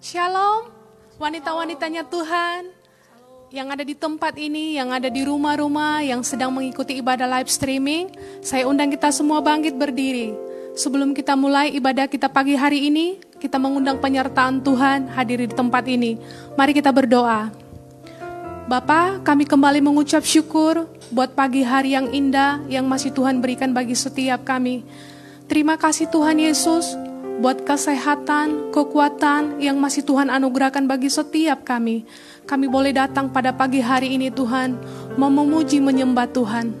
Shalom, wanita-wanitanya Tuhan yang ada di tempat ini, yang ada di rumah-rumah, yang sedang mengikuti ibadah live streaming. Saya undang kita semua bangkit berdiri. Sebelum kita mulai ibadah kita pagi hari ini, kita mengundang penyertaan Tuhan hadir di tempat ini. Mari kita berdoa. Bapa, kami kembali mengucap syukur buat pagi hari yang indah yang masih Tuhan berikan bagi setiap kami. Terima kasih Tuhan Yesus buat kesehatan, kekuatan yang masih Tuhan anugerahkan bagi setiap kami. Kami boleh datang pada pagi hari ini Tuhan, mau memuji menyembah Tuhan.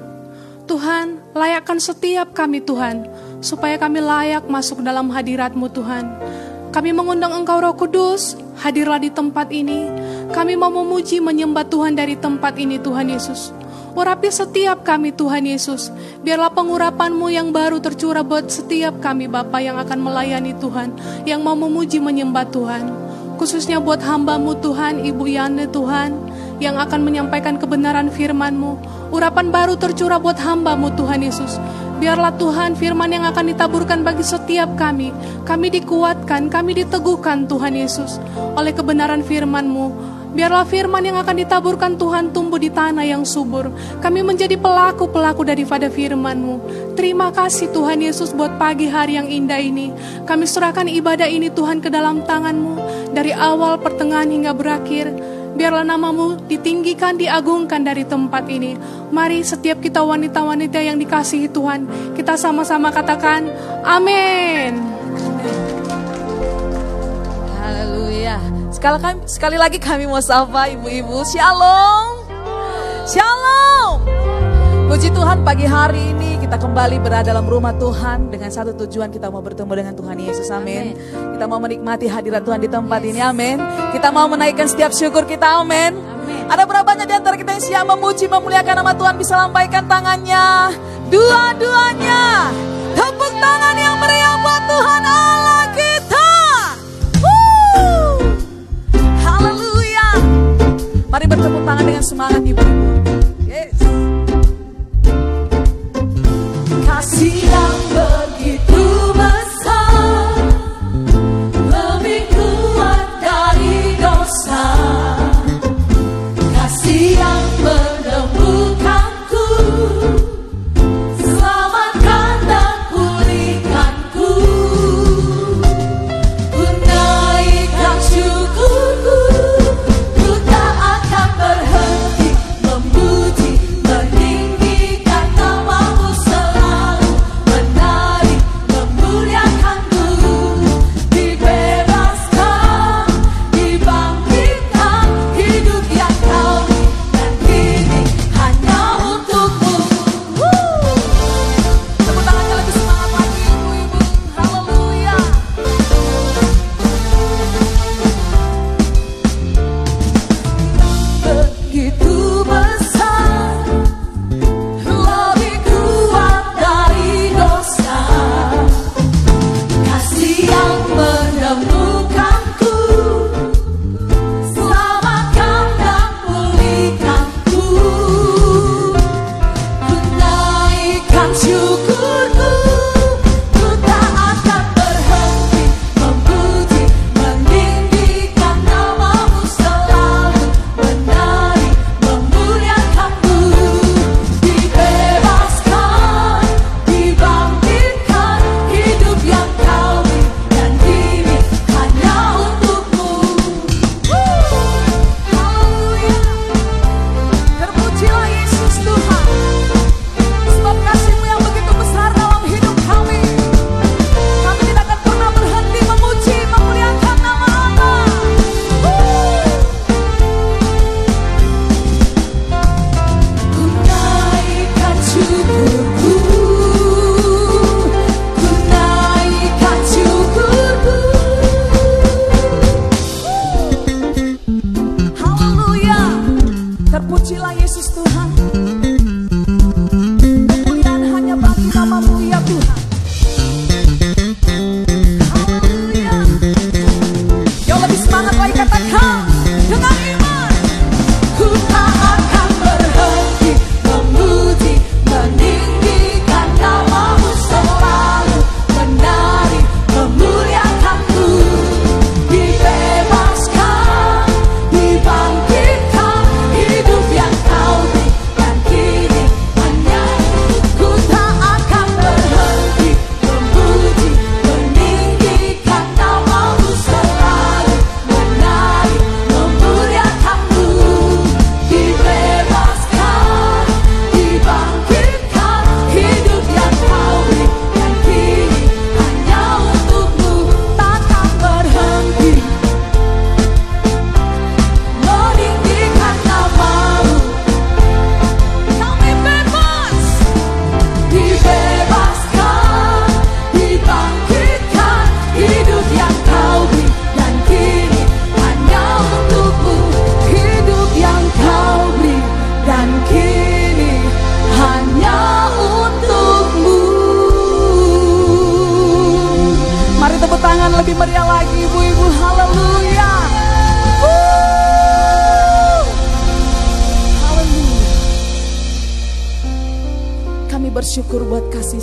Tuhan, layakkan setiap kami Tuhan, supaya kami layak masuk dalam hadirat-Mu Tuhan. Kami mengundang Engkau Roh Kudus, hadirlah di tempat ini. Kami mau memuji menyembah Tuhan dari tempat ini Tuhan Yesus. Urapi setiap kami Tuhan Yesus. Biarlah pengurapanmu yang baru tercurah buat setiap kami Bapa yang akan melayani Tuhan. Yang mau memuji menyembah Tuhan. Khususnya buat hambamu Tuhan, Ibu Yane Tuhan. Yang akan menyampaikan kebenaran firmanmu. Urapan baru tercurah buat hambamu Tuhan Yesus. Biarlah Tuhan firman yang akan ditaburkan bagi setiap kami. Kami dikuatkan, kami diteguhkan Tuhan Yesus. Oleh kebenaran firman-Mu, Biarlah firman yang akan ditaburkan Tuhan tumbuh di tanah yang subur. Kami menjadi pelaku-pelaku daripada firman-Mu. Terima kasih Tuhan Yesus buat pagi hari yang indah ini. Kami serahkan ibadah ini Tuhan ke dalam tangan-Mu. Dari awal, pertengahan hingga berakhir. Biarlah namamu ditinggikan, diagungkan dari tempat ini. Mari setiap kita wanita-wanita yang dikasihi Tuhan, kita sama-sama katakan, Amin. Sekali, kami, sekali lagi kami mau sapa ibu-ibu. Shalom. Shalom. Puji Tuhan pagi hari ini kita kembali berada dalam rumah Tuhan dengan satu tujuan kita mau bertemu dengan Tuhan Yesus. Amin. Kita mau menikmati hadirat Tuhan di tempat ini. Amin. Kita mau menaikkan setiap syukur kita. Amin. Ada berapa banyak di antara kita yang siap memuji memuliakan nama Tuhan bisa lambaikan tangannya. Dua-duanya. Tepuk tangan yang meriah buat Tuhan Allah kita. Mari bertepuk tangan dengan semangat ibu-ibu. Yes. Kasih yang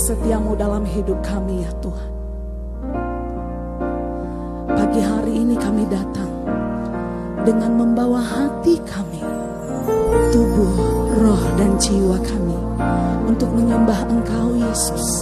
setiamu dalam hidup kami ya Tuhan. Pagi hari ini kami datang dengan membawa hati kami, tubuh, roh dan jiwa kami untuk menyembah Engkau Yesus.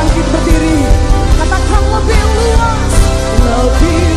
bangkit berdiri. Katakan lebih luas Lebih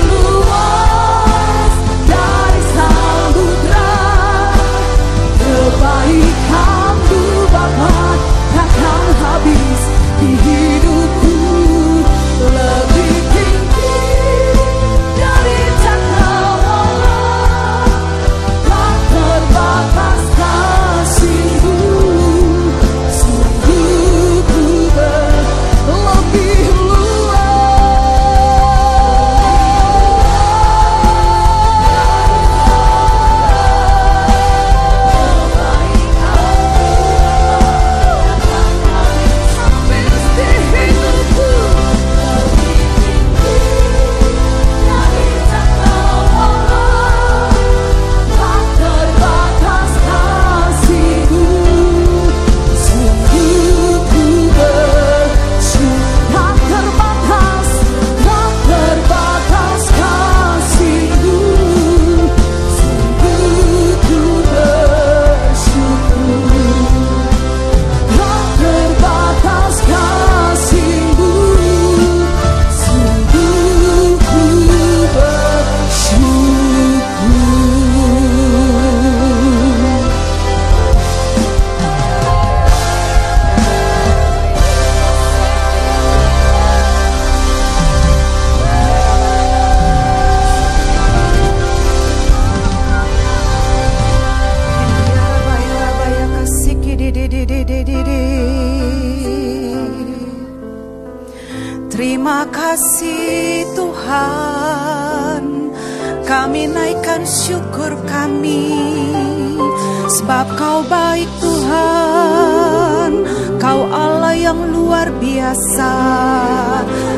Sebab kau baik Tuhan Kau Allah yang luar biasa.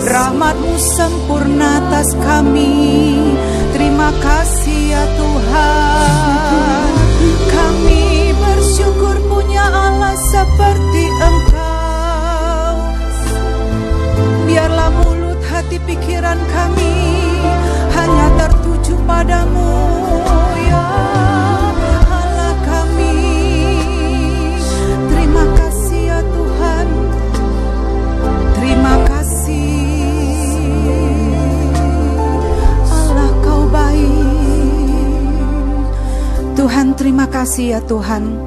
Rahmatmu sempurna atas kami. Terima kasih ya Tuhan. Kami bersyukur punya Allah seperti Engkau. Biarlah mulut hati pikiran kami Hanya tertuju padamu ya Tuhan terima kasih ya Tuhan.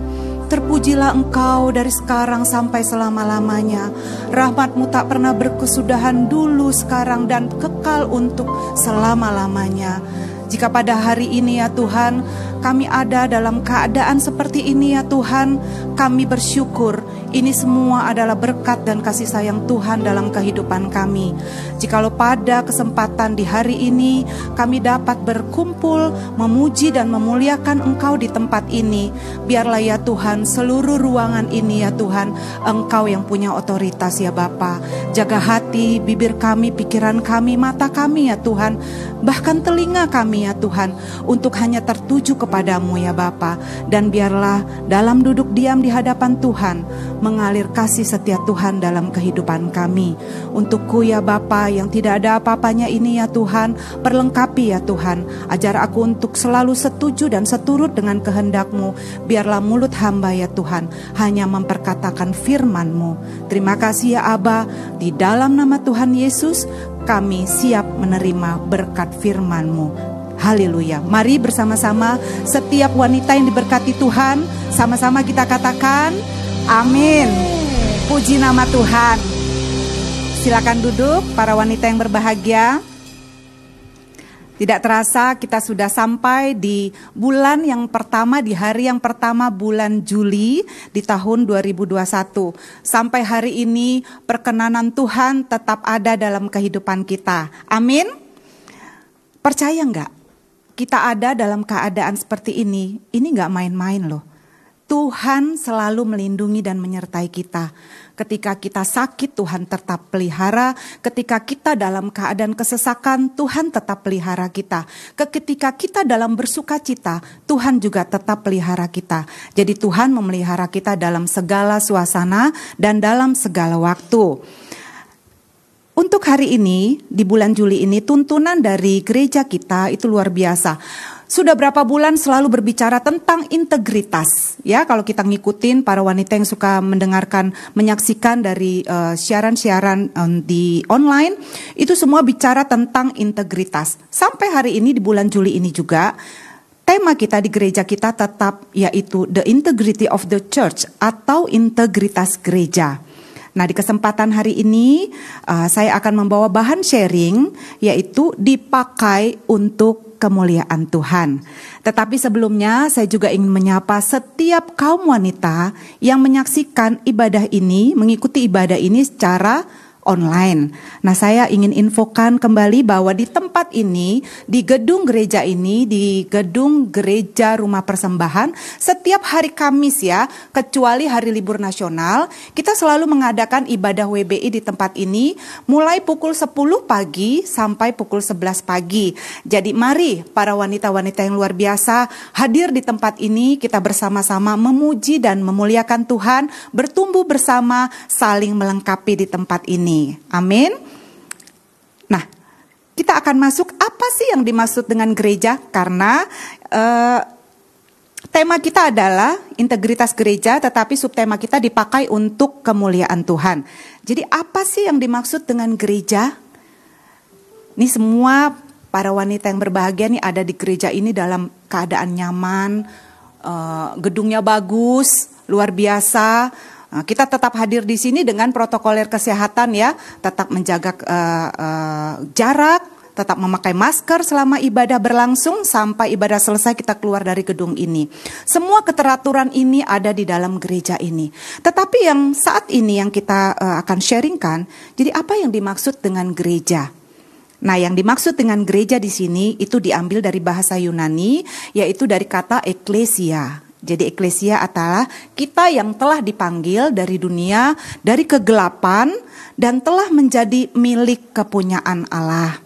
Terpujilah engkau dari sekarang sampai selama-lamanya. Rahmatmu tak pernah berkesudahan dulu sekarang dan kekal untuk selama-lamanya. Jika pada hari ini ya Tuhan kami ada dalam keadaan seperti ini ya Tuhan kami bersyukur ini semua adalah berkat dan kasih sayang Tuhan dalam kehidupan kami. Jikalau pada kesempatan di hari ini kami dapat berkumpul, memuji dan memuliakan Engkau di tempat ini, biarlah ya Tuhan seluruh ruangan ini ya Tuhan, Engkau yang punya otoritas ya Bapa. Jaga hati, bibir kami, pikiran kami, mata kami ya Tuhan, bahkan telinga kami ya Tuhan, untuk hanya tertuju kepadamu ya Bapa. Dan biarlah dalam duduk diam di hadapan Tuhan, mengalir kasih setia Tuhan dalam kehidupan kami. Untukku ya Bapa yang tidak ada apa-apanya ini ya Tuhan, perlengkapi ya Tuhan. Ajar aku untuk selalu setuju dan seturut dengan kehendakmu. Biarlah mulut hamba ya Tuhan hanya memperkatakan firman-Mu. Terima kasih ya Aba, di dalam nama Tuhan Yesus kami siap menerima berkat firman-Mu. Haleluya. Mari bersama-sama setiap wanita yang diberkati Tuhan, sama-sama kita katakan Amin. Puji nama Tuhan. Silakan duduk para wanita yang berbahagia. Tidak terasa kita sudah sampai di bulan yang pertama di hari yang pertama bulan Juli di tahun 2021. Sampai hari ini perkenanan Tuhan tetap ada dalam kehidupan kita. Amin. Percaya nggak? Kita ada dalam keadaan seperti ini. Ini nggak main-main loh. Tuhan selalu melindungi dan menyertai kita. Ketika kita sakit, Tuhan tetap pelihara. Ketika kita dalam keadaan kesesakan, Tuhan tetap pelihara kita. Ketika kita dalam bersuka cita, Tuhan juga tetap pelihara kita. Jadi Tuhan memelihara kita dalam segala suasana dan dalam segala waktu. Untuk hari ini, di bulan Juli ini, tuntunan dari gereja kita itu luar biasa. Sudah berapa bulan selalu berbicara tentang integritas ya? Kalau kita ngikutin para wanita yang suka mendengarkan menyaksikan dari siaran siaran-siaran um, di online itu semua bicara tentang integritas. Sampai hari ini di bulan Juli ini juga tema kita di gereja kita tetap yaitu the integrity of the church atau integritas gereja. Nah, di kesempatan hari ini uh, saya akan membawa bahan sharing yaitu dipakai untuk kemuliaan Tuhan. Tetapi sebelumnya saya juga ingin menyapa setiap kaum wanita yang menyaksikan ibadah ini, mengikuti ibadah ini secara online. Nah, saya ingin infokan kembali bahwa di tempat ini, di gedung gereja ini, di gedung gereja rumah persembahan, setiap hari Kamis ya, kecuali hari libur nasional, kita selalu mengadakan ibadah WBI di tempat ini mulai pukul 10 pagi sampai pukul 11 pagi. Jadi mari para wanita-wanita yang luar biasa hadir di tempat ini, kita bersama-sama memuji dan memuliakan Tuhan, bertumbuh bersama, saling melengkapi di tempat ini. Amin. Nah, kita akan masuk apa sih yang dimaksud dengan gereja? Karena uh, tema kita adalah integritas gereja, tetapi subtema kita dipakai untuk kemuliaan Tuhan. Jadi apa sih yang dimaksud dengan gereja? Ini semua para wanita yang berbahagia nih ada di gereja ini dalam keadaan nyaman, uh, gedungnya bagus, luar biasa kita tetap hadir di sini dengan protokoler kesehatan ya, tetap menjaga uh, uh, jarak, tetap memakai masker selama ibadah berlangsung sampai ibadah selesai kita keluar dari gedung ini. Semua keteraturan ini ada di dalam gereja ini. Tetapi yang saat ini yang kita uh, akan sharingkan, jadi apa yang dimaksud dengan gereja? Nah, yang dimaksud dengan gereja di sini itu diambil dari bahasa Yunani, yaitu dari kata eklesia. Jadi eklesia adalah kita yang telah dipanggil dari dunia, dari kegelapan dan telah menjadi milik kepunyaan Allah.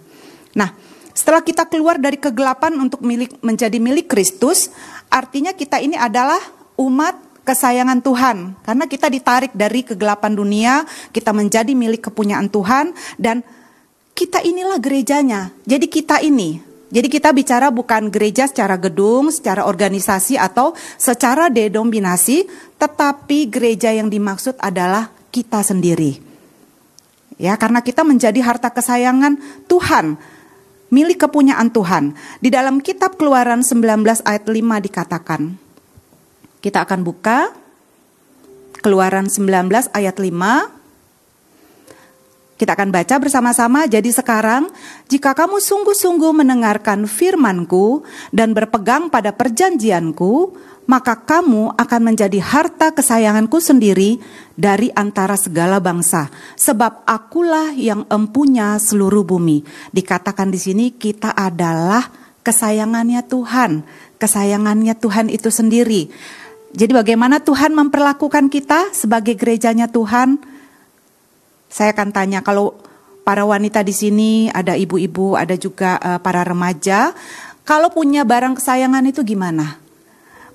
Nah, setelah kita keluar dari kegelapan untuk milik menjadi milik Kristus, artinya kita ini adalah umat kesayangan Tuhan. Karena kita ditarik dari kegelapan dunia, kita menjadi milik kepunyaan Tuhan dan kita inilah gerejanya. Jadi kita ini jadi kita bicara bukan gereja secara gedung, secara organisasi atau secara denominasi, tetapi gereja yang dimaksud adalah kita sendiri. Ya, karena kita menjadi harta kesayangan Tuhan, milik kepunyaan Tuhan. Di dalam kitab Keluaran 19 ayat 5 dikatakan. Kita akan buka Keluaran 19 ayat 5 kita akan baca bersama-sama. Jadi sekarang, jika kamu sungguh-sungguh mendengarkan firmanku dan berpegang pada perjanjianku, maka kamu akan menjadi harta kesayanganku sendiri dari antara segala bangsa. Sebab akulah yang empunya seluruh bumi. Dikatakan di sini kita adalah kesayangannya Tuhan. Kesayangannya Tuhan itu sendiri. Jadi bagaimana Tuhan memperlakukan kita sebagai gerejanya Tuhan? Saya akan tanya kalau para wanita di sini ada ibu-ibu, ada juga uh, para remaja, kalau punya barang kesayangan itu gimana?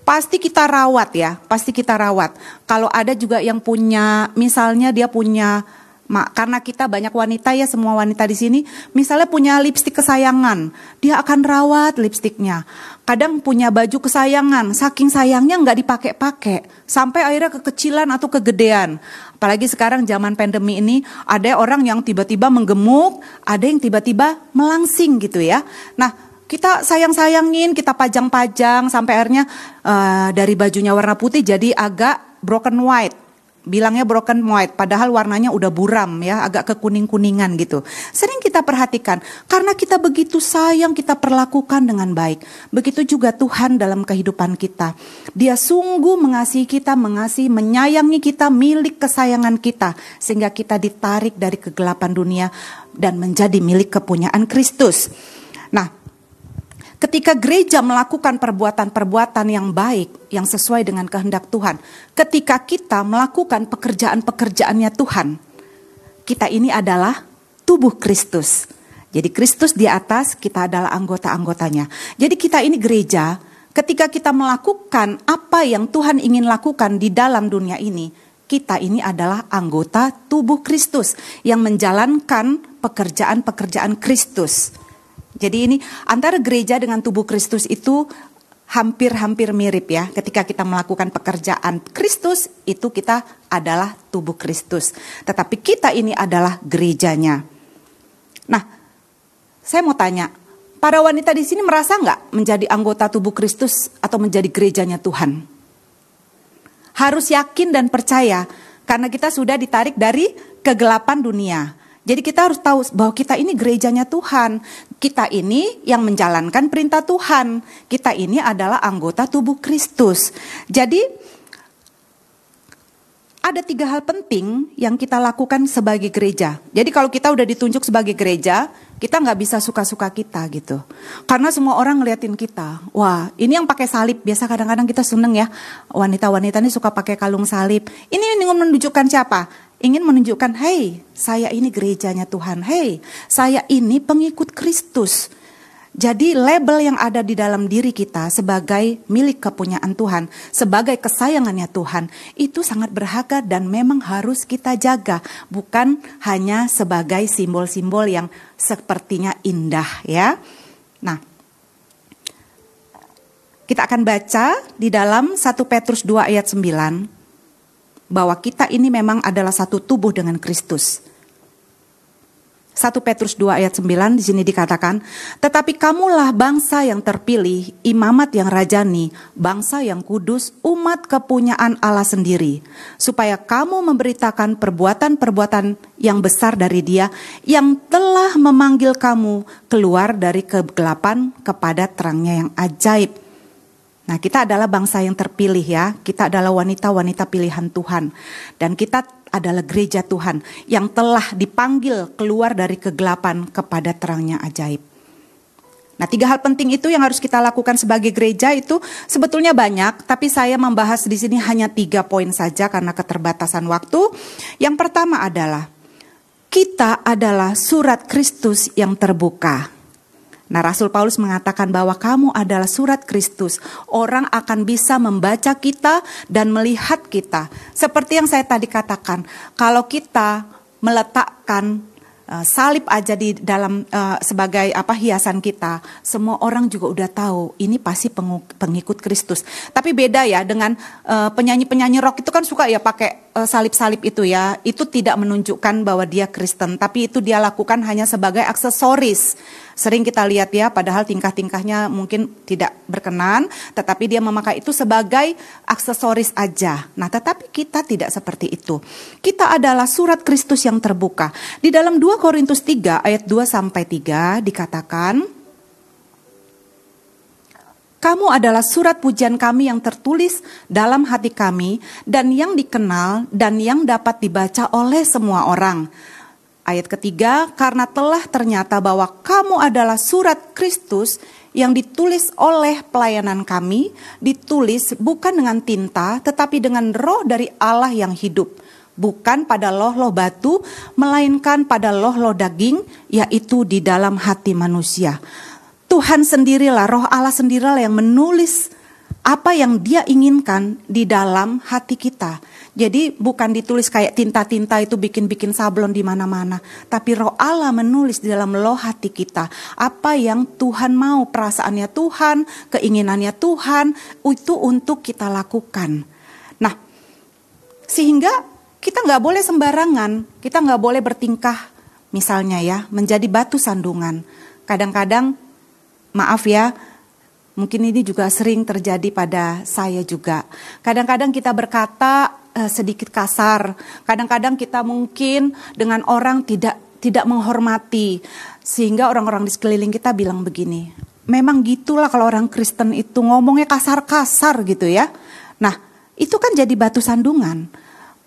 Pasti kita rawat ya, pasti kita rawat. Kalau ada juga yang punya, misalnya dia punya Mak, karena kita banyak wanita ya semua wanita di sini, misalnya punya lipstik kesayangan, dia akan rawat lipstiknya. Kadang punya baju kesayangan, saking sayangnya nggak dipakai-pakai, sampai akhirnya kekecilan atau kegedean. Apalagi sekarang zaman pandemi ini, ada orang yang tiba-tiba menggemuk, ada yang tiba-tiba melangsing gitu ya. Nah, kita sayang-sayangin, kita pajang-pajang sampai akhirnya uh, dari bajunya warna putih jadi agak broken white bilangnya broken white padahal warnanya udah buram ya agak kekuning-kuningan gitu. Sering kita perhatikan karena kita begitu sayang kita perlakukan dengan baik. Begitu juga Tuhan dalam kehidupan kita. Dia sungguh mengasihi kita, mengasihi, menyayangi kita, milik kesayangan kita sehingga kita ditarik dari kegelapan dunia dan menjadi milik kepunyaan Kristus. Nah, Ketika gereja melakukan perbuatan-perbuatan yang baik, yang sesuai dengan kehendak Tuhan, ketika kita melakukan pekerjaan-pekerjaannya Tuhan, kita ini adalah tubuh Kristus. Jadi Kristus di atas, kita adalah anggota-anggotanya. Jadi kita ini gereja, ketika kita melakukan apa yang Tuhan ingin lakukan di dalam dunia ini, kita ini adalah anggota tubuh Kristus yang menjalankan pekerjaan-pekerjaan Kristus. Jadi ini antara gereja dengan tubuh Kristus itu hampir-hampir mirip ya. Ketika kita melakukan pekerjaan Kristus, itu kita adalah tubuh Kristus. Tetapi kita ini adalah gerejanya. Nah, saya mau tanya, para wanita di sini merasa nggak menjadi anggota tubuh Kristus atau menjadi gerejanya Tuhan? Harus yakin dan percaya karena kita sudah ditarik dari kegelapan dunia. Jadi kita harus tahu bahwa kita ini gerejanya Tuhan. Kita ini yang menjalankan perintah Tuhan. Kita ini adalah anggota tubuh Kristus. Jadi ada tiga hal penting yang kita lakukan sebagai gereja. Jadi kalau kita udah ditunjuk sebagai gereja, kita nggak bisa suka-suka kita gitu. Karena semua orang ngeliatin kita. Wah, ini yang pakai salib. Biasa kadang-kadang kita seneng ya. Wanita-wanita ini suka pakai kalung salib. Ini ingin menunjukkan siapa? Ingin menunjukkan, "Hei, saya ini gerejanya Tuhan. Hei, saya ini pengikut Kristus." Jadi label yang ada di dalam diri kita sebagai milik kepunyaan Tuhan, sebagai kesayangannya Tuhan, itu sangat berharga dan memang harus kita jaga, bukan hanya sebagai simbol-simbol yang sepertinya indah ya. Nah, kita akan baca di dalam 1 Petrus 2 ayat 9 bahwa kita ini memang adalah satu tubuh dengan Kristus. 1 Petrus 2 ayat 9 di sini dikatakan, "Tetapi kamulah bangsa yang terpilih, imamat yang rajani, bangsa yang kudus, umat kepunyaan Allah sendiri, supaya kamu memberitakan perbuatan-perbuatan yang besar dari Dia yang telah memanggil kamu keluar dari kegelapan kepada terangnya yang ajaib." Nah, kita adalah bangsa yang terpilih ya. Kita adalah wanita-wanita pilihan Tuhan. Dan kita adalah gereja Tuhan yang telah dipanggil keluar dari kegelapan kepada terangnya ajaib. Nah, tiga hal penting itu yang harus kita lakukan sebagai gereja itu sebetulnya banyak, tapi saya membahas di sini hanya tiga poin saja karena keterbatasan waktu. Yang pertama adalah kita adalah surat Kristus yang terbuka. Nah, Rasul Paulus mengatakan bahwa kamu adalah surat Kristus. Orang akan bisa membaca kita dan melihat kita. Seperti yang saya tadi katakan, kalau kita meletakkan uh, salib aja di dalam uh, sebagai apa hiasan kita, semua orang juga udah tahu ini pasti pengikut Kristus. Tapi beda ya dengan uh, penyanyi-penyanyi rock itu kan suka ya pakai salib-salib itu ya. Itu tidak menunjukkan bahwa dia Kristen, tapi itu dia lakukan hanya sebagai aksesoris Sering kita lihat ya, padahal tingkah-tingkahnya mungkin tidak berkenan, tetapi dia memakai itu sebagai aksesoris aja. Nah, tetapi kita tidak seperti itu. Kita adalah surat Kristus yang terbuka. Di dalam 2 Korintus 3 ayat 2 sampai 3 dikatakan, kamu adalah surat pujian kami yang tertulis dalam hati kami dan yang dikenal dan yang dapat dibaca oleh semua orang. Ayat ketiga, karena telah ternyata bahwa kamu adalah surat Kristus yang ditulis oleh pelayanan kami, ditulis bukan dengan tinta, tetapi dengan roh dari Allah yang hidup. Bukan pada loh-loh batu, melainkan pada loh-loh daging, yaitu di dalam hati manusia. Tuhan sendirilah, roh Allah sendirilah yang menulis apa yang dia inginkan di dalam hati kita. Jadi bukan ditulis kayak tinta-tinta itu bikin-bikin sablon di mana-mana, tapi Roh Allah menulis di dalam loh hati kita apa yang Tuhan mau, perasaannya Tuhan, keinginannya Tuhan itu untuk kita lakukan. Nah, sehingga kita nggak boleh sembarangan, kita nggak boleh bertingkah, misalnya ya, menjadi batu sandungan. Kadang-kadang, maaf ya, Mungkin ini juga sering terjadi pada saya juga. Kadang-kadang kita berkata, uh, sedikit kasar. Kadang-kadang kita mungkin dengan orang tidak tidak menghormati sehingga orang-orang di sekeliling kita bilang begini. Memang gitulah kalau orang Kristen itu ngomongnya kasar-kasar gitu ya. Nah, itu kan jadi batu sandungan.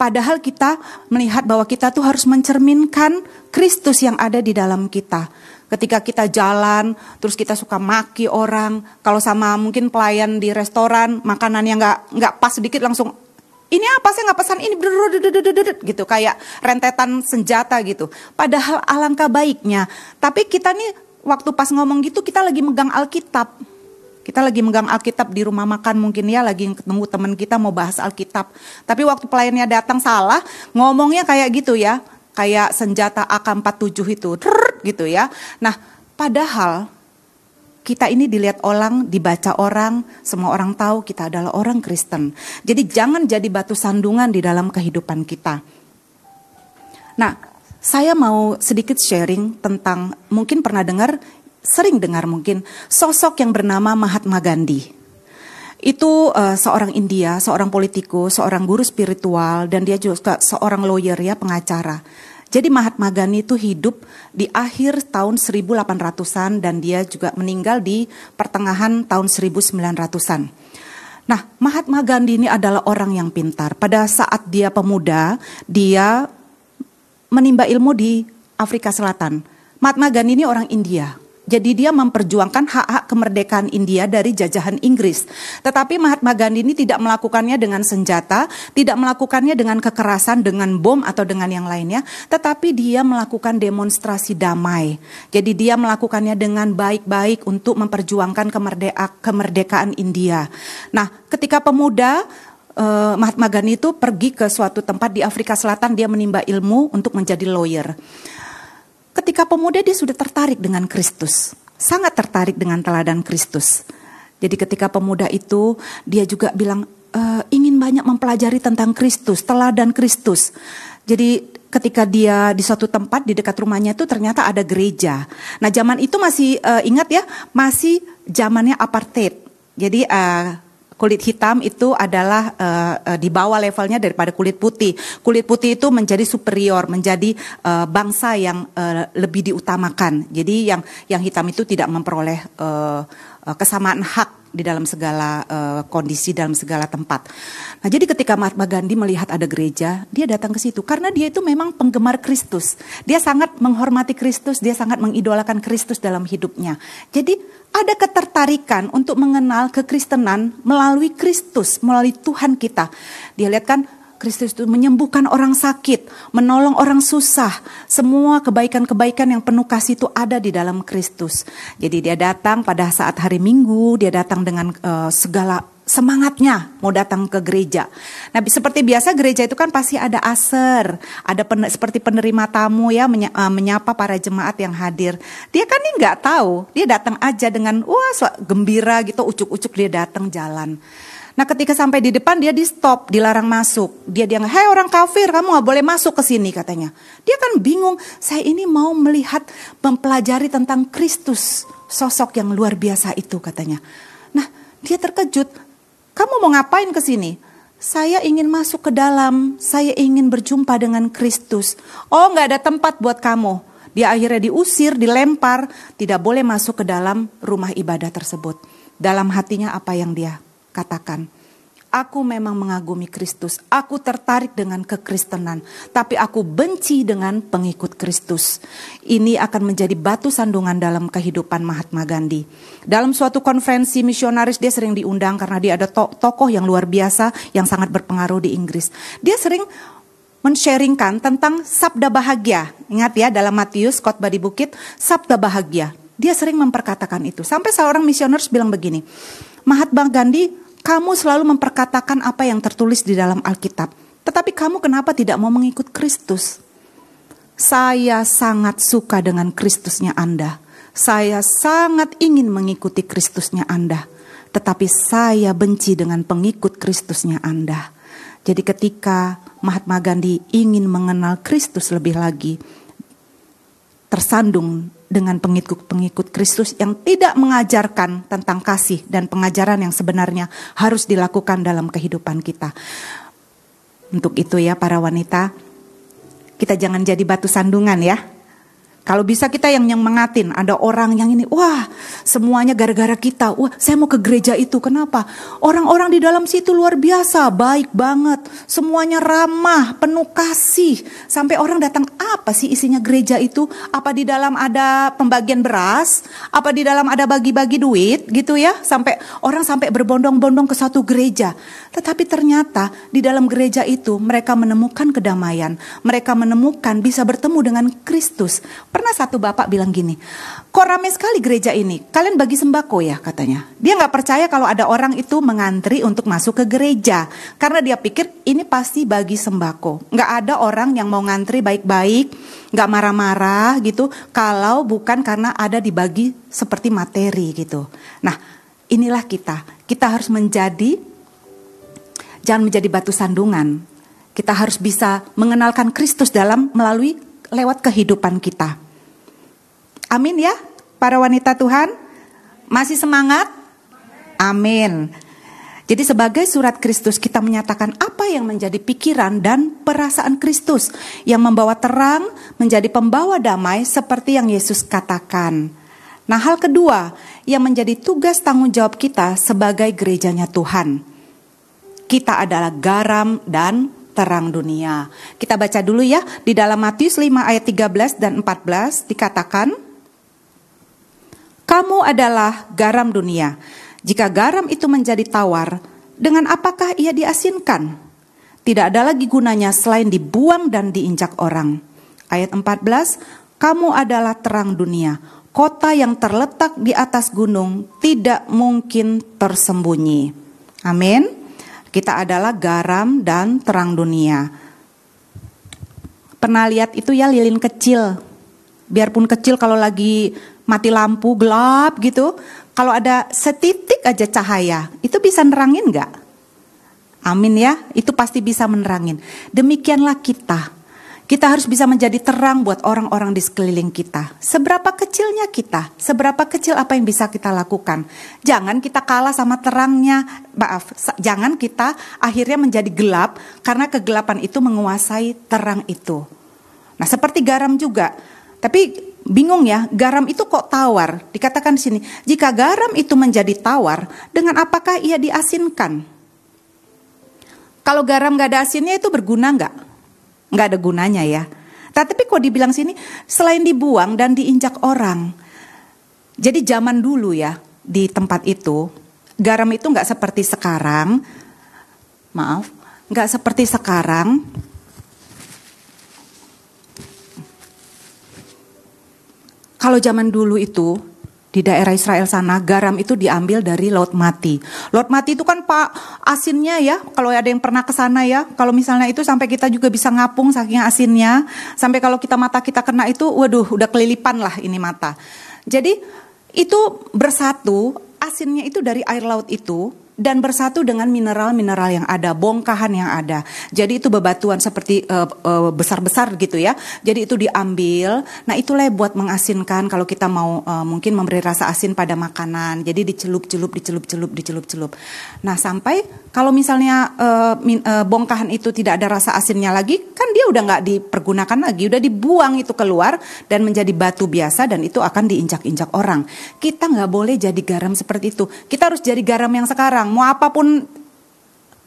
Padahal kita melihat bahwa kita tuh harus mencerminkan Kristus yang ada di dalam kita. Ketika kita jalan, terus kita suka maki orang. Kalau sama mungkin pelayan di restoran, makanan yang nggak nggak pas sedikit langsung ini apa saya nggak pesan ini gitu kayak rentetan senjata gitu. Padahal alangkah baiknya. Tapi kita nih waktu pas ngomong gitu kita lagi megang Alkitab. Kita lagi megang Alkitab di rumah makan mungkin ya lagi ketemu teman kita mau bahas Alkitab. Tapi waktu pelayannya datang salah, ngomongnya kayak gitu ya. Kayak senjata AK-47 itu, gitu ya. Nah, padahal kita ini dilihat orang, dibaca orang, semua orang tahu kita adalah orang Kristen. Jadi jangan jadi batu sandungan di dalam kehidupan kita. Nah, saya mau sedikit sharing tentang mungkin pernah dengar, sering dengar mungkin sosok yang bernama Mahatma Gandhi. Itu uh, seorang India, seorang politikus, seorang guru spiritual dan dia juga seorang lawyer ya, pengacara. Jadi Mahatma Gandhi itu hidup di akhir tahun 1800-an dan dia juga meninggal di pertengahan tahun 1900-an. Nah, Mahatma Gandhi ini adalah orang yang pintar. Pada saat dia pemuda, dia menimba ilmu di Afrika Selatan. Mahatma Gandhi ini orang India. Jadi dia memperjuangkan hak-hak kemerdekaan India dari jajahan Inggris. Tetapi Mahatma Gandhi ini tidak melakukannya dengan senjata, tidak melakukannya dengan kekerasan, dengan bom atau dengan yang lainnya, tetapi dia melakukan demonstrasi damai. Jadi dia melakukannya dengan baik-baik untuk memperjuangkan kemerdeka kemerdekaan India. Nah, ketika pemuda uh, Mahatma Gandhi itu pergi ke suatu tempat di Afrika Selatan, dia menimba ilmu untuk menjadi lawyer. Ketika pemuda dia sudah tertarik dengan Kristus, sangat tertarik dengan teladan Kristus. Jadi ketika pemuda itu dia juga bilang e, ingin banyak mempelajari tentang Kristus, teladan Kristus. Jadi ketika dia di suatu tempat di dekat rumahnya itu ternyata ada gereja. Nah, zaman itu masih uh, ingat ya, masih zamannya apartheid. Jadi uh, kulit hitam itu adalah uh, uh, di bawah levelnya daripada kulit putih. Kulit putih itu menjadi superior, menjadi uh, bangsa yang uh, lebih diutamakan. Jadi yang yang hitam itu tidak memperoleh uh, uh, kesamaan hak di dalam segala uh, kondisi dalam segala tempat. Nah, jadi ketika Mahatma Gandhi melihat ada gereja, dia datang ke situ karena dia itu memang penggemar Kristus. Dia sangat menghormati Kristus, dia sangat mengidolakan Kristus dalam hidupnya. Jadi ada ketertarikan untuk mengenal kekristenan melalui Kristus, melalui Tuhan kita. Dia lihat kan Kristus itu menyembuhkan orang sakit, menolong orang susah. Semua kebaikan-kebaikan yang penuh kasih itu ada di dalam Kristus. Jadi dia datang pada saat hari Minggu, dia datang dengan uh, segala semangatnya mau datang ke gereja. Nah, seperti biasa gereja itu kan pasti ada aser, ada pen, seperti penerima tamu ya eh, menyapa para jemaat yang hadir. Dia kan ini nggak tahu, dia datang aja dengan wah gembira gitu, ucuk-ucuk dia datang jalan. Nah ketika sampai di depan dia di stop, dilarang masuk. Dia dia hei orang kafir kamu nggak boleh masuk ke sini katanya. Dia kan bingung, saya ini mau melihat, mempelajari tentang Kristus, sosok yang luar biasa itu katanya. Nah dia terkejut, kamu mau ngapain ke sini? Saya ingin masuk ke dalam, saya ingin berjumpa dengan Kristus. Oh nggak ada tempat buat kamu. Dia akhirnya diusir, dilempar, tidak boleh masuk ke dalam rumah ibadah tersebut. Dalam hatinya apa yang dia katakan, Aku memang mengagumi Kristus, aku tertarik dengan kekristenan, tapi aku benci dengan pengikut Kristus. Ini akan menjadi batu sandungan dalam kehidupan Mahatma Gandhi. Dalam suatu konferensi misionaris dia sering diundang karena dia ada to tokoh yang luar biasa yang sangat berpengaruh di Inggris. Dia sering men-sharingkan tentang sabda bahagia. Ingat ya dalam Matius khotbah di bukit, sabda bahagia. Dia sering memperkatakan itu. Sampai seorang misionaris bilang begini, Mahatma Gandhi, kamu selalu memperkatakan apa yang tertulis di dalam Alkitab. Tetapi kamu kenapa tidak mau mengikut Kristus? Saya sangat suka dengan Kristusnya Anda. Saya sangat ingin mengikuti Kristusnya Anda. Tetapi saya benci dengan pengikut Kristusnya Anda. Jadi ketika Mahatma Gandhi ingin mengenal Kristus lebih lagi, tersandung dengan pengikut-pengikut Kristus yang tidak mengajarkan tentang kasih dan pengajaran yang sebenarnya harus dilakukan dalam kehidupan kita. Untuk itu ya para wanita, kita jangan jadi batu sandungan ya. Kalau bisa kita yang yang mengatin, ada orang yang ini, wah semuanya gara-gara kita, wah saya mau ke gereja itu, kenapa? Orang-orang di dalam situ luar biasa, baik banget, semuanya ramah, penuh kasih, sampai orang datang apa sih isinya gereja itu? Apa di dalam ada pembagian beras? Apa di dalam ada bagi-bagi duit gitu ya? Sampai orang sampai berbondong-bondong ke satu gereja. Tetapi ternyata di dalam gereja itu mereka menemukan kedamaian, mereka menemukan bisa bertemu dengan Kristus Pernah satu bapak bilang gini, kok rame sekali gereja ini, kalian bagi sembako ya katanya. Dia nggak percaya kalau ada orang itu mengantri untuk masuk ke gereja. Karena dia pikir ini pasti bagi sembako. Nggak ada orang yang mau ngantri baik-baik, nggak marah-marah gitu, kalau bukan karena ada dibagi seperti materi gitu. Nah inilah kita, kita harus menjadi, jangan menjadi batu sandungan. Kita harus bisa mengenalkan Kristus dalam melalui lewat kehidupan kita. Amin ya, para wanita Tuhan. Masih semangat? Amin. Jadi sebagai surat Kristus kita menyatakan apa yang menjadi pikiran dan perasaan Kristus yang membawa terang menjadi pembawa damai seperti yang Yesus katakan. Nah, hal kedua yang menjadi tugas tanggung jawab kita sebagai gerejanya Tuhan. Kita adalah garam dan terang dunia. Kita baca dulu ya di dalam Matius 5 ayat 13 dan 14 dikatakan Kamu adalah garam dunia. Jika garam itu menjadi tawar, dengan apakah ia diasinkan? Tidak ada lagi gunanya selain dibuang dan diinjak orang. Ayat 14, kamu adalah terang dunia. Kota yang terletak di atas gunung tidak mungkin tersembunyi. Amin. Kita adalah garam dan terang dunia. Pernah lihat itu ya lilin kecil. Biarpun kecil kalau lagi mati lampu gelap gitu, kalau ada setitik aja cahaya, itu bisa nerangin nggak? Amin ya, itu pasti bisa menerangin. Demikianlah kita. Kita harus bisa menjadi terang buat orang-orang di sekeliling kita. Seberapa kecilnya kita, seberapa kecil apa yang bisa kita lakukan. Jangan kita kalah sama terangnya, maaf, jangan kita akhirnya menjadi gelap karena kegelapan itu menguasai terang itu. Nah, seperti garam juga. Tapi bingung ya, garam itu kok tawar? Dikatakan di sini, jika garam itu menjadi tawar, dengan apakah ia diasinkan? Kalau garam gak ada asinnya itu berguna nggak? nggak ada gunanya ya. Tapi kok dibilang sini selain dibuang dan diinjak orang. Jadi zaman dulu ya di tempat itu garam itu nggak seperti sekarang. Maaf, nggak seperti sekarang. Kalau zaman dulu itu di daerah Israel sana garam itu diambil dari laut mati. Laut mati itu kan pak asinnya ya. Kalau ada yang pernah ke sana ya, kalau misalnya itu sampai kita juga bisa ngapung saking asinnya. Sampai kalau kita mata kita kena itu, waduh, udah kelilipan lah ini mata. Jadi itu bersatu asinnya itu dari air laut itu dan bersatu dengan mineral-mineral yang ada, bongkahan yang ada. Jadi itu bebatuan seperti uh, uh, besar-besar gitu ya. Jadi itu diambil. Nah itulah buat mengasinkan kalau kita mau uh, mungkin memberi rasa asin pada makanan. Jadi dicelup-celup, dicelup-celup, dicelup-celup. Nah sampai kalau misalnya uh, min, uh, bongkahan itu tidak ada rasa asinnya lagi, kan dia udah nggak dipergunakan lagi, udah dibuang itu keluar dan menjadi batu biasa dan itu akan diinjak-injak orang. Kita nggak boleh jadi garam seperti itu. Kita harus jadi garam yang sekarang mau apa pun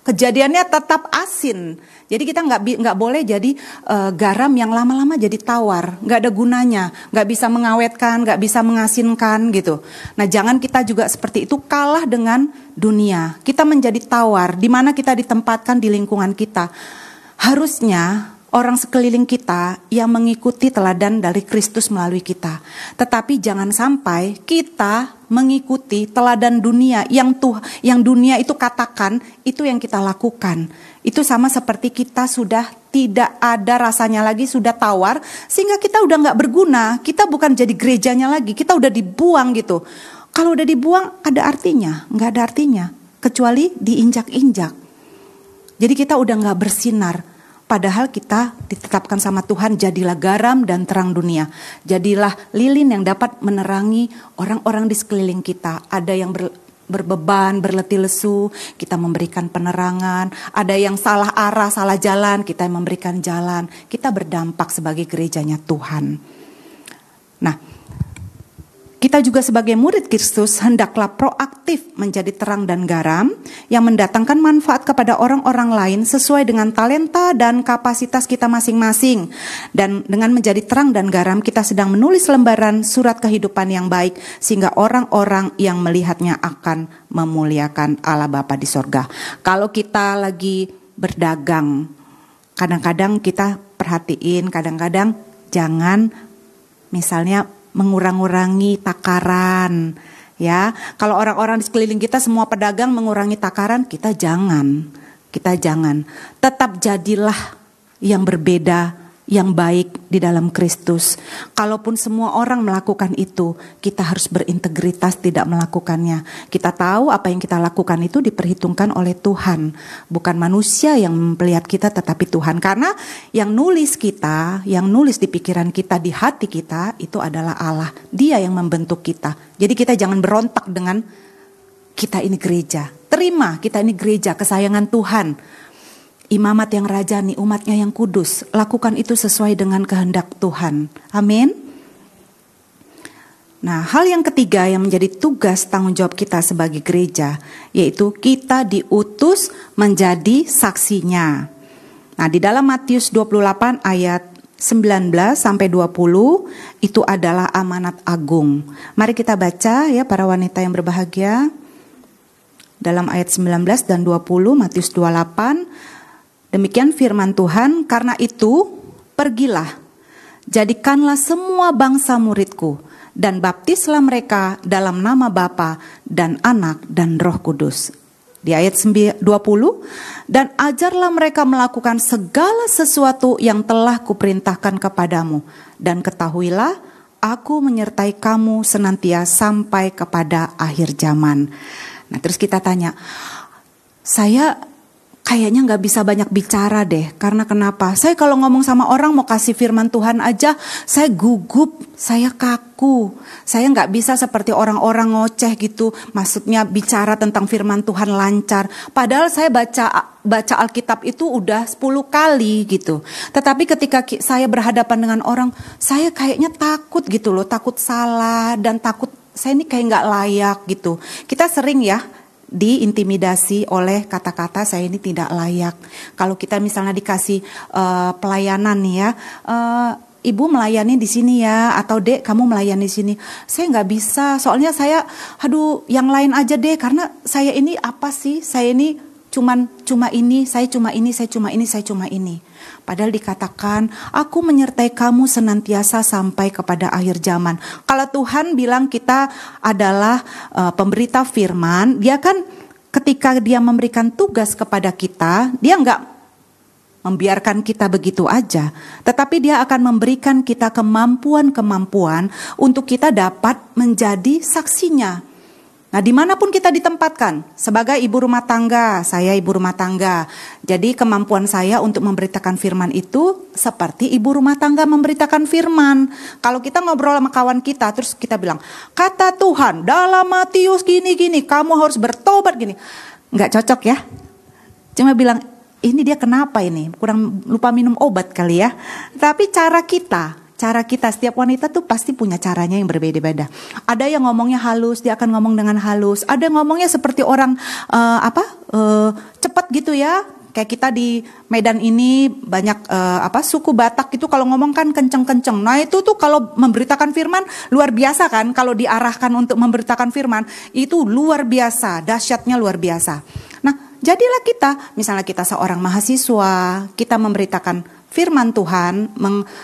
kejadiannya tetap asin. Jadi kita nggak nggak boleh jadi uh, garam yang lama-lama jadi tawar, nggak ada gunanya, nggak bisa mengawetkan, nggak bisa mengasinkan gitu. Nah jangan kita juga seperti itu kalah dengan dunia. Kita menjadi tawar, di mana kita ditempatkan di lingkungan kita. Harusnya orang sekeliling kita yang mengikuti teladan dari Kristus melalui kita. Tetapi jangan sampai kita mengikuti teladan dunia yang tuh yang dunia itu katakan itu yang kita lakukan. Itu sama seperti kita sudah tidak ada rasanya lagi sudah tawar sehingga kita udah nggak berguna. Kita bukan jadi gerejanya lagi, kita udah dibuang gitu. Kalau udah dibuang ada artinya? Nggak ada artinya kecuali diinjak-injak. Jadi kita udah nggak bersinar Padahal kita ditetapkan sama Tuhan jadilah garam dan terang dunia. Jadilah lilin yang dapat menerangi orang-orang di sekeliling kita. Ada yang ber, berbeban, berletih lesu, kita memberikan penerangan. Ada yang salah arah, salah jalan, kita memberikan jalan. Kita berdampak sebagai gerejanya Tuhan. Nah, kita juga sebagai murid Kristus hendaklah proaktif menjadi terang dan garam yang mendatangkan manfaat kepada orang-orang lain sesuai dengan talenta dan kapasitas kita masing-masing. Dan dengan menjadi terang dan garam kita sedang menulis lembaran surat kehidupan yang baik sehingga orang-orang yang melihatnya akan memuliakan Allah Bapa di sorga. Kalau kita lagi berdagang, kadang-kadang kita perhatiin, kadang-kadang jangan misalnya mengurang-urangi takaran ya. Kalau orang-orang di sekeliling kita semua pedagang mengurangi takaran, kita jangan. Kita jangan. Tetap jadilah yang berbeda yang baik di dalam Kristus. Kalaupun semua orang melakukan itu, kita harus berintegritas tidak melakukannya. Kita tahu apa yang kita lakukan itu diperhitungkan oleh Tuhan, bukan manusia yang melihat kita tetapi Tuhan. Karena yang nulis kita, yang nulis di pikiran kita, di hati kita itu adalah Allah. Dia yang membentuk kita. Jadi kita jangan berontak dengan kita ini gereja. Terima kita ini gereja kesayangan Tuhan imamat yang rajani, umatnya yang kudus. Lakukan itu sesuai dengan kehendak Tuhan. Amin. Nah, hal yang ketiga yang menjadi tugas tanggung jawab kita sebagai gereja, yaitu kita diutus menjadi saksinya. Nah, di dalam Matius 28 ayat 19 sampai 20 itu adalah amanat agung. Mari kita baca ya para wanita yang berbahagia. Dalam ayat 19 dan 20 Matius 28 Demikian firman Tuhan, karena itu pergilah, jadikanlah semua bangsa muridku, dan baptislah mereka dalam nama Bapa dan Anak dan Roh Kudus. Di ayat 20, dan ajarlah mereka melakukan segala sesuatu yang telah kuperintahkan kepadamu, dan ketahuilah aku menyertai kamu senantiasa sampai kepada akhir zaman. Nah terus kita tanya, saya kayaknya nggak bisa banyak bicara deh. Karena kenapa? Saya kalau ngomong sama orang mau kasih firman Tuhan aja, saya gugup, saya kaku. Saya nggak bisa seperti orang-orang ngoceh gitu. Maksudnya bicara tentang firman Tuhan lancar. Padahal saya baca baca Alkitab itu udah 10 kali gitu. Tetapi ketika saya berhadapan dengan orang, saya kayaknya takut gitu loh, takut salah dan takut saya ini kayak nggak layak gitu. Kita sering ya diintimidasi oleh kata-kata saya ini tidak layak. Kalau kita misalnya dikasih uh, pelayanan nih ya, uh, ibu melayani di sini ya, atau dek kamu melayani di sini. Saya nggak bisa, soalnya saya, aduh, yang lain aja deh, karena saya ini apa sih? Saya ini cuman cuma ini, saya cuma ini, saya cuma ini, saya cuma ini. Padahal dikatakan, aku menyertai kamu senantiasa sampai kepada akhir zaman. Kalau Tuhan bilang kita adalah uh, pemberita firman, dia kan ketika dia memberikan tugas kepada kita, dia nggak membiarkan kita begitu aja, tetapi dia akan memberikan kita kemampuan-kemampuan untuk kita dapat menjadi saksinya. Nah, di mana pun kita ditempatkan, sebagai ibu rumah tangga, saya ibu rumah tangga. Jadi kemampuan saya untuk memberitakan firman itu seperti ibu rumah tangga memberitakan firman. Kalau kita ngobrol sama kawan kita, terus kita bilang, kata Tuhan dalam Matius gini-gini, kamu harus bertobat gini. Nggak cocok ya. Cuma bilang, ini dia kenapa ini? Kurang lupa minum obat kali ya. Tapi cara kita, cara kita setiap wanita tuh pasti punya caranya yang berbeda-beda. Ada yang ngomongnya halus, dia akan ngomong dengan halus. Ada yang ngomongnya seperti orang uh, apa uh, cepat gitu ya. Kayak kita di Medan ini banyak uh, apa suku Batak itu kalau ngomong kan kenceng-kenceng. Nah itu tuh kalau memberitakan firman luar biasa kan. Kalau diarahkan untuk memberitakan firman itu luar biasa, dahsyatnya luar biasa. Nah jadilah kita, misalnya kita seorang mahasiswa, kita memberitakan firman Tuhan,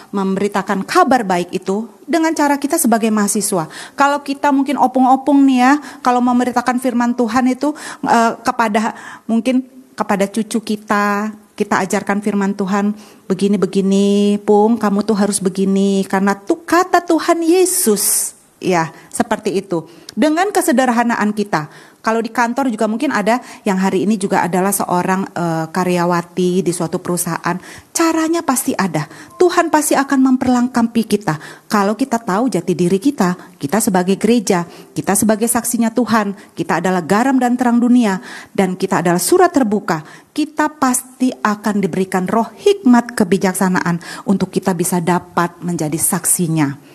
memberitakan kabar baik itu dengan cara kita sebagai mahasiswa. Kalau kita mungkin opung-opung nih ya, kalau memberitakan firman Tuhan itu uh, kepada mungkin kepada cucu kita, kita ajarkan firman Tuhan begini-begini, Pung, kamu tuh harus begini karena tuh kata Tuhan Yesus. Ya, seperti itu. Dengan kesederhanaan kita, kalau di kantor juga mungkin ada yang hari ini juga adalah seorang uh, karyawati di suatu perusahaan. Caranya pasti ada. Tuhan pasti akan memperlengkapi kita. Kalau kita tahu jati diri kita, kita sebagai gereja, kita sebagai saksinya Tuhan, kita adalah garam dan terang dunia, dan kita adalah surat terbuka. Kita pasti akan diberikan roh hikmat kebijaksanaan untuk kita bisa dapat menjadi saksinya.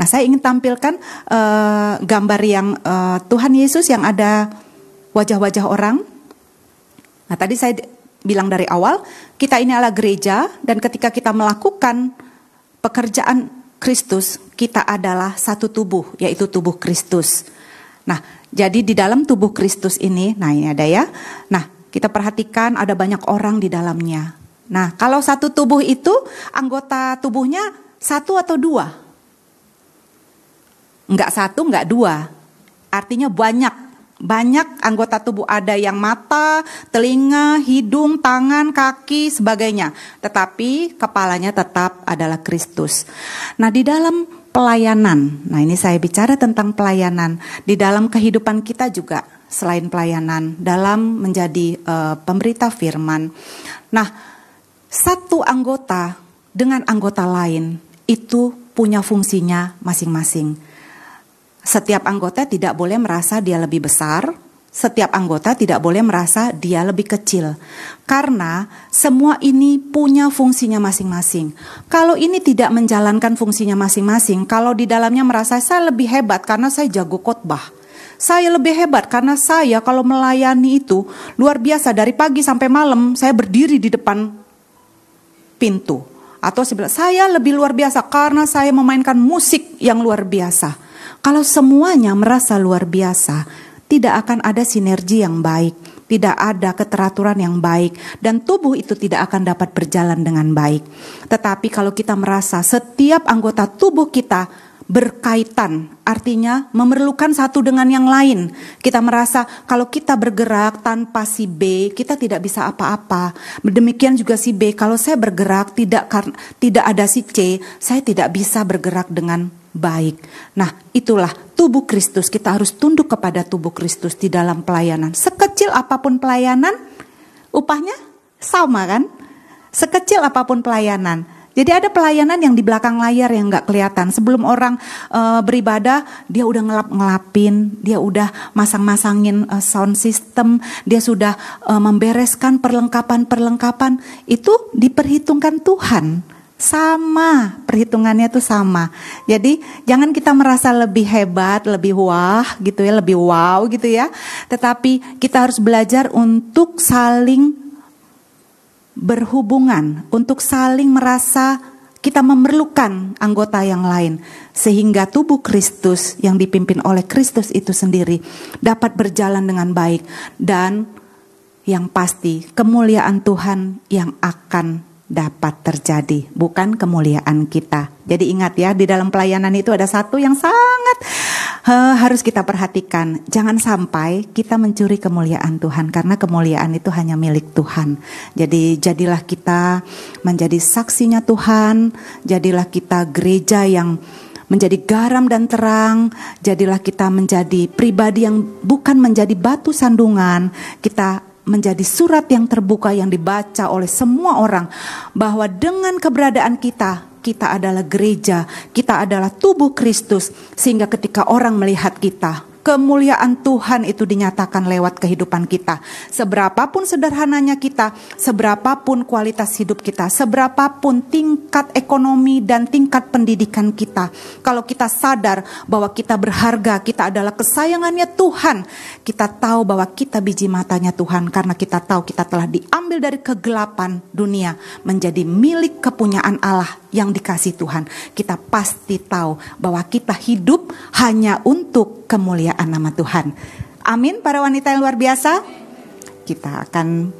Nah, saya ingin tampilkan uh, gambar yang uh, Tuhan Yesus yang ada wajah-wajah orang. Nah, tadi saya bilang dari awal, kita ini adalah gereja dan ketika kita melakukan pekerjaan Kristus, kita adalah satu tubuh, yaitu tubuh Kristus. Nah, jadi di dalam tubuh Kristus ini, nah ini ada ya. Nah, kita perhatikan ada banyak orang di dalamnya. Nah, kalau satu tubuh itu anggota tubuhnya satu atau dua? Enggak satu, enggak dua. Artinya banyak. Banyak anggota tubuh ada yang mata, telinga, hidung, tangan, kaki, sebagainya. Tetapi kepalanya tetap adalah Kristus. Nah di dalam pelayanan, nah ini saya bicara tentang pelayanan. Di dalam kehidupan kita juga selain pelayanan, dalam menjadi uh, pemberita firman. Nah satu anggota dengan anggota lain itu punya fungsinya masing-masing. Setiap anggota tidak boleh merasa dia lebih besar, setiap anggota tidak boleh merasa dia lebih kecil, karena semua ini punya fungsinya masing-masing. Kalau ini tidak menjalankan fungsinya masing-masing, kalau di dalamnya merasa saya lebih hebat karena saya jago khotbah, saya lebih hebat karena saya kalau melayani itu luar biasa dari pagi sampai malam saya berdiri di depan pintu. Atau saya lebih luar biasa karena saya memainkan musik yang luar biasa. Kalau semuanya merasa luar biasa, tidak akan ada sinergi yang baik, tidak ada keteraturan yang baik, dan tubuh itu tidak akan dapat berjalan dengan baik. Tetapi kalau kita merasa setiap anggota tubuh kita berkaitan, artinya memerlukan satu dengan yang lain. Kita merasa kalau kita bergerak tanpa si B, kita tidak bisa apa-apa. Demikian juga si B, kalau saya bergerak tidak tidak ada si C, saya tidak bisa bergerak dengan baik. Nah, itulah tubuh Kristus. Kita harus tunduk kepada tubuh Kristus di dalam pelayanan. Sekecil apa pun pelayanan, upahnya sama kan? Sekecil apa pun pelayanan. Jadi ada pelayanan yang di belakang layar yang nggak kelihatan. Sebelum orang uh, beribadah, dia udah ngelap-ngelapin, dia udah masang-masangin uh, sound system, dia sudah uh, membereskan perlengkapan-perlengkapan. Itu diperhitungkan Tuhan. Sama, perhitungannya tuh sama. Jadi jangan kita merasa lebih hebat, lebih wah gitu ya, lebih wow gitu ya. Tetapi kita harus belajar untuk saling berhubungan, untuk saling merasa kita memerlukan anggota yang lain sehingga tubuh Kristus yang dipimpin oleh Kristus itu sendiri dapat berjalan dengan baik dan yang pasti kemuliaan Tuhan yang akan dapat terjadi, bukan kemuliaan kita. Jadi ingat ya, di dalam pelayanan itu ada satu yang sangat uh, harus kita perhatikan. Jangan sampai kita mencuri kemuliaan Tuhan, karena kemuliaan itu hanya milik Tuhan. Jadi jadilah kita menjadi saksinya Tuhan, jadilah kita gereja yang menjadi garam dan terang, jadilah kita menjadi pribadi yang bukan menjadi batu sandungan, kita menjadi surat yang terbuka yang dibaca oleh semua orang bahwa dengan keberadaan kita kita adalah gereja, kita adalah tubuh Kristus sehingga ketika orang melihat kita kemuliaan Tuhan itu dinyatakan lewat kehidupan kita. Seberapapun sederhananya kita, seberapapun kualitas hidup kita, seberapapun tingkat ekonomi dan tingkat pendidikan kita. Kalau kita sadar bahwa kita berharga, kita adalah kesayangannya Tuhan. Kita tahu bahwa kita biji matanya Tuhan karena kita tahu kita telah diambil dari kegelapan dunia menjadi milik kepunyaan Allah yang dikasih Tuhan. Kita pasti tahu bahwa kita hidup hanya untuk kemuliaan nama Tuhan. Amin para wanita yang luar biasa. Kita akan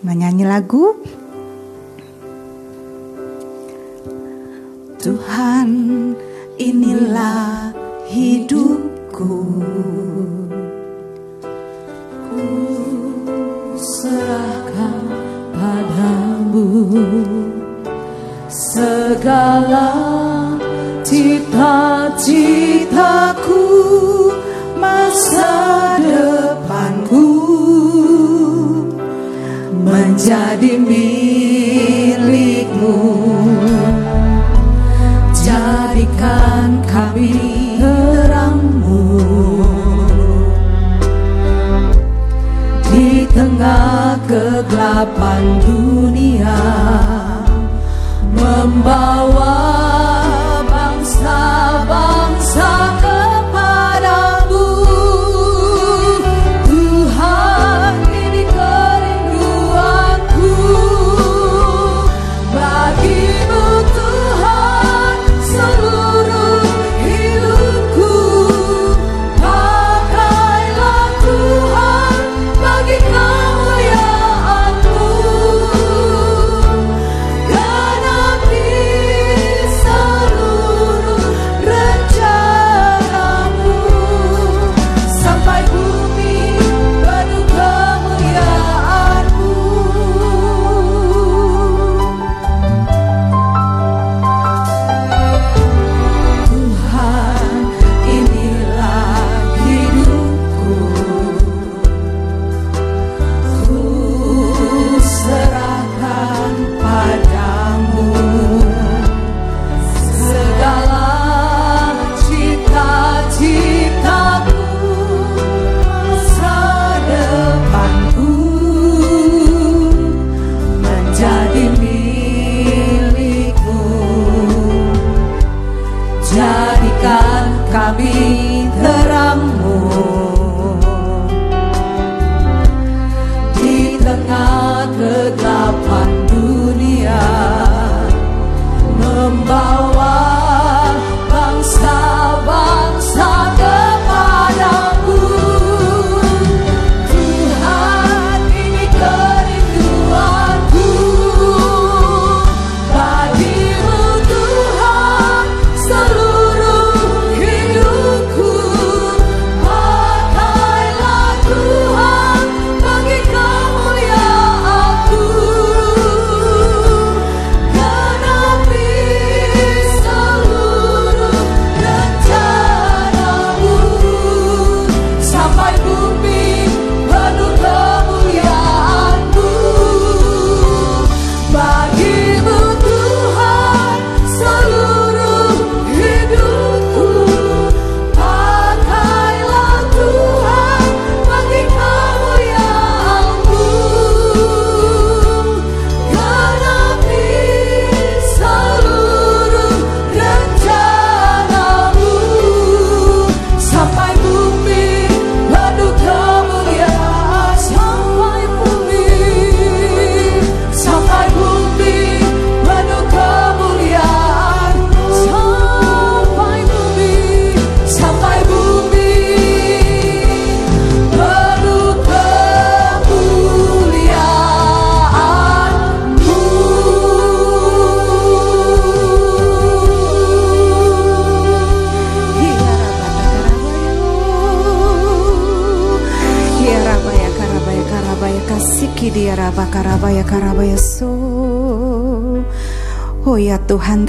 menyanyi lagu Tuhan inilah hidupku Ku serahkan padamu Segala cita-citaku masa depanku menjadi milikmu. Jadikan kami terangmu. Di tengah kegelapan dunia membawa Kidia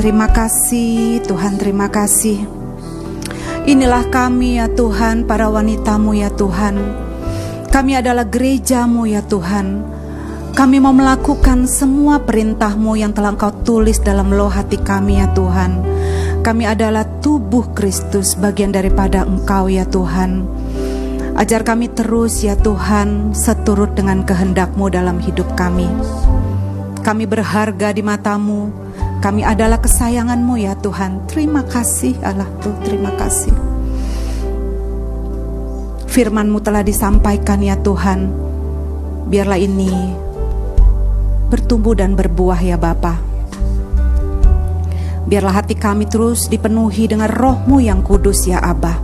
terima kasih, Tuhan terima kasih. Inilah kami ya Tuhan, para wanitamu ya Tuhan. Kami adalah gerejamu ya Tuhan. Kami mau melakukan semua perintahmu yang telah engkau tulis dalam loh hati kami ya Tuhan. Kami adalah tubuh Kristus, bagian daripada engkau ya Tuhan. Ajar kami terus ya Tuhan seturut dengan kehendakmu dalam hidup kami. Kami berharga di matamu. Kami adalah kesayanganmu ya Tuhan. Terima kasih Allah tuh, terima kasih. Firmanmu telah disampaikan ya Tuhan. Biarlah ini bertumbuh dan berbuah ya Bapa. Biarlah hati kami terus dipenuhi dengan rohmu yang kudus ya Abah.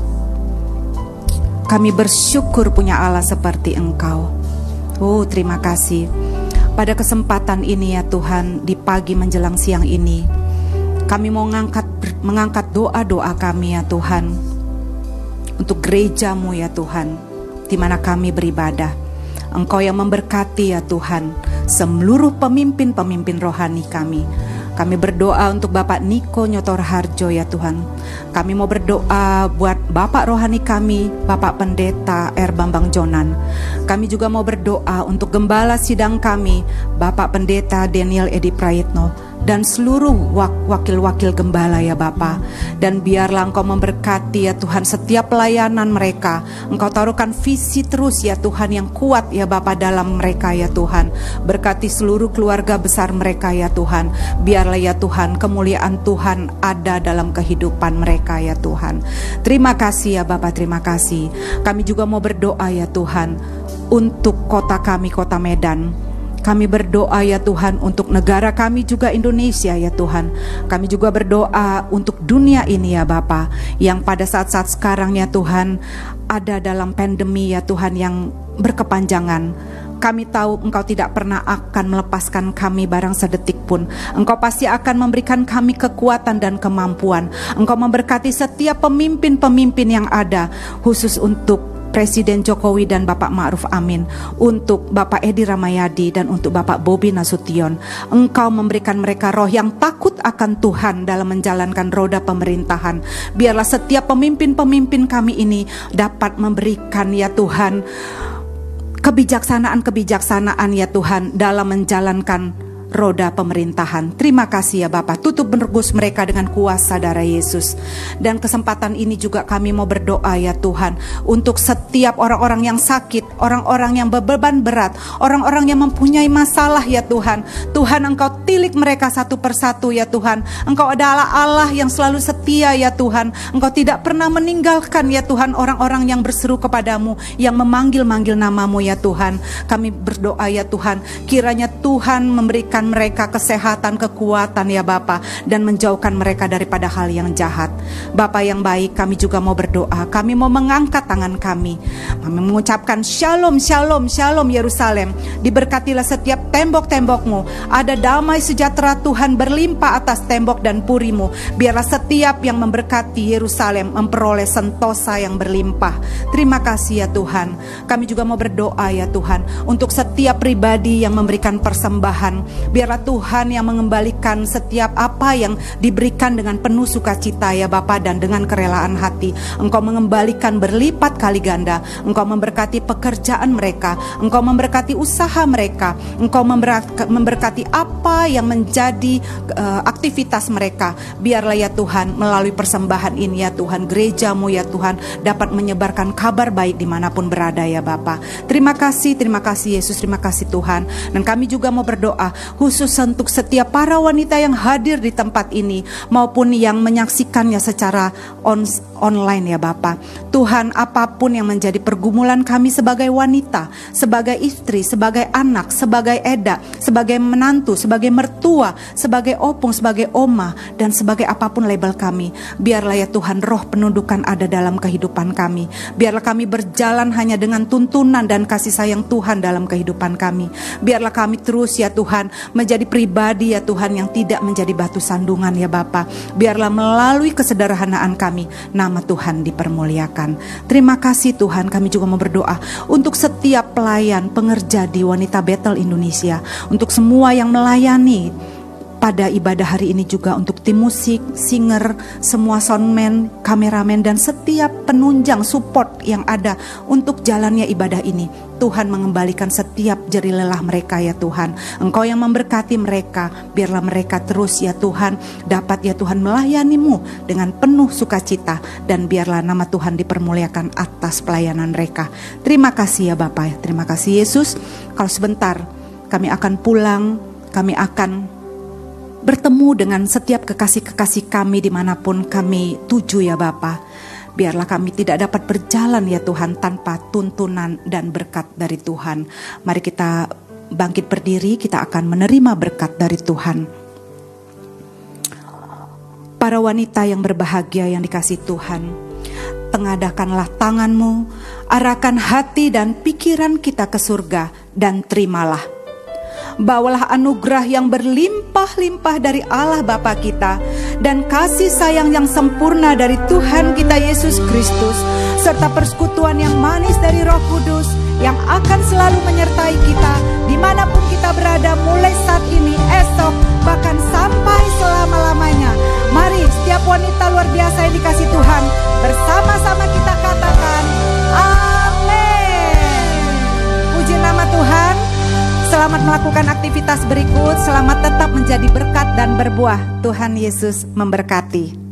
Kami bersyukur punya Allah seperti Engkau. Oh, terima kasih. Pada kesempatan ini ya Tuhan, di pagi menjelang siang ini, kami mau mengangkat mengangkat doa-doa kami ya Tuhan untuk gerejamu ya Tuhan, di mana kami beribadah. Engkau yang memberkati ya Tuhan seluruh pemimpin-pemimpin rohani kami kami berdoa untuk Bapak Niko Nyotor Harjo ya Tuhan. Kami mau berdoa buat Bapak rohani kami, Bapak Pendeta R. Bambang Jonan. Kami juga mau berdoa untuk gembala sidang kami, Bapak Pendeta Daniel Edi Prayitno dan seluruh wakil-wakil gembala ya Bapa. Dan biarlah Engkau memberkati ya Tuhan setiap pelayanan mereka. Engkau taruhkan visi terus ya Tuhan yang kuat ya Bapa dalam mereka ya Tuhan. Berkati seluruh keluarga besar mereka ya Tuhan. Biarlah ya Tuhan kemuliaan Tuhan ada dalam kehidupan mereka ya Tuhan. Terima kasih ya Bapa, terima kasih. Kami juga mau berdoa ya Tuhan untuk kota kami, kota Medan. Kami berdoa ya Tuhan untuk negara kami juga Indonesia ya Tuhan. Kami juga berdoa untuk dunia ini ya Bapa yang pada saat-saat sekarang ya Tuhan ada dalam pandemi ya Tuhan yang berkepanjangan. Kami tahu Engkau tidak pernah akan melepaskan kami barang sedetik pun. Engkau pasti akan memberikan kami kekuatan dan kemampuan. Engkau memberkati setiap pemimpin-pemimpin yang ada, khusus untuk Presiden Jokowi dan Bapak Ma'ruf Amin, untuk Bapak Edi Ramayadi dan untuk Bapak Bobi Nasution. Engkau memberikan mereka roh yang takut akan Tuhan dalam menjalankan roda pemerintahan. Biarlah setiap pemimpin-pemimpin kami ini dapat memberikan ya Tuhan kebijaksanaan-kebijaksanaan ya Tuhan dalam menjalankan roda pemerintahan. Terima kasih ya Bapak. Tutup menergus mereka dengan kuasa darah Yesus. Dan kesempatan ini juga kami mau berdoa ya Tuhan untuk setiap orang-orang yang sakit, orang-orang yang beban berat, orang-orang yang mempunyai masalah ya Tuhan. Tuhan Engkau tilik mereka satu persatu ya Tuhan. Engkau adalah Allah yang selalu setia ya Tuhan. Engkau tidak pernah meninggalkan ya Tuhan orang-orang yang berseru kepadamu, yang memanggil-manggil namamu ya Tuhan. Kami berdoa ya Tuhan, kiranya Tuhan memberikan mereka kesehatan, kekuatan ya Bapa dan menjauhkan mereka daripada hal yang jahat. Bapa yang baik, kami juga mau berdoa. Kami mau mengangkat tangan kami. Kami mengucapkan Shalom, Shalom, Shalom Yerusalem. Diberkatilah setiap tembok-tembokmu. Ada damai sejahtera Tuhan berlimpah atas tembok dan purimu. Biarlah setiap yang memberkati Yerusalem memperoleh sentosa yang berlimpah. Terima kasih ya Tuhan. Kami juga mau berdoa ya Tuhan untuk setiap pribadi yang memberikan persembahan Biarlah Tuhan yang mengembalikan setiap apa yang diberikan dengan penuh sukacita ya Bapa dan dengan kerelaan hati. Engkau mengembalikan berlipat kali ganda. Engkau memberkati pekerjaan mereka. Engkau memberkati usaha mereka. Engkau memberkati apa yang menjadi uh, aktivitas mereka. Biarlah ya Tuhan melalui persembahan ini ya Tuhan gerejamu ya Tuhan dapat menyebarkan kabar baik di mana pun berada ya Bapa. Terima kasih, terima kasih Yesus, terima kasih Tuhan. Dan kami juga mau berdoa khusus untuk setiap para wanita yang hadir di tempat ini maupun yang menyaksikannya secara on, online ya Bapak. Tuhan apa pun yang menjadi pergumulan kami sebagai wanita, sebagai istri, sebagai anak, sebagai eda, sebagai menantu, sebagai mertua, sebagai opung, sebagai oma dan sebagai apa pun label kami. Biarlah ya Tuhan roh penundukan ada dalam kehidupan kami. Biarlah kami berjalan hanya dengan tuntunan dan kasih sayang Tuhan dalam kehidupan kami. Biarlah kami terus ya Tuhan menjadi pribadi ya Tuhan yang tidak menjadi batu sandungan ya Bapa. Biarlah melalui kesederhanaan kami, nama Tuhan dipermuliakan. Terima kasih Tuhan, kami juga mau berdoa untuk setiap pelayan, pengerja di Wanita Battle Indonesia, untuk semua yang melayani pada ibadah hari ini juga untuk tim musik, singer, semua soundman, kameramen dan setiap penunjang support yang ada untuk jalannya ibadah ini. Tuhan mengembalikan setiap jeri lelah mereka ya Tuhan. Engkau yang memberkati mereka, biarlah mereka terus ya Tuhan dapat ya Tuhan melayanimu dengan penuh sukacita dan biarlah nama Tuhan dipermuliakan atas pelayanan mereka. Terima kasih ya Bapak, terima kasih Yesus. Kalau sebentar kami akan pulang, kami akan bertemu dengan setiap kekasih-kekasih kami di mana pun kami tuju ya Bapa. Biarlah kami tidak dapat berjalan ya Tuhan tanpa tuntunan dan berkat dari Tuhan. Mari kita bangkit berdiri, kita akan menerima berkat dari Tuhan. Para wanita yang berbahagia yang dikasih Tuhan, tengadakanlah tanganmu, arahkan hati dan pikiran kita ke surga dan terimalah bawalah anugerah yang berlimpah-limpah dari Allah Bapa kita dan kasih sayang yang sempurna dari Tuhan kita Yesus Kristus serta persekutuan yang manis dari Roh Kudus yang akan selalu menyertai kita di mana pun kita berada mulai saat ini, esok, bahkan sampai selama-lamanya. Mari setiap wanita luar biasa yang dikasih Tuhan bersama-sama kita katakan Selamat melakukan aktivitas berikut. Selamat tetap menjadi berkat dan berbuah. Tuhan Yesus memberkati.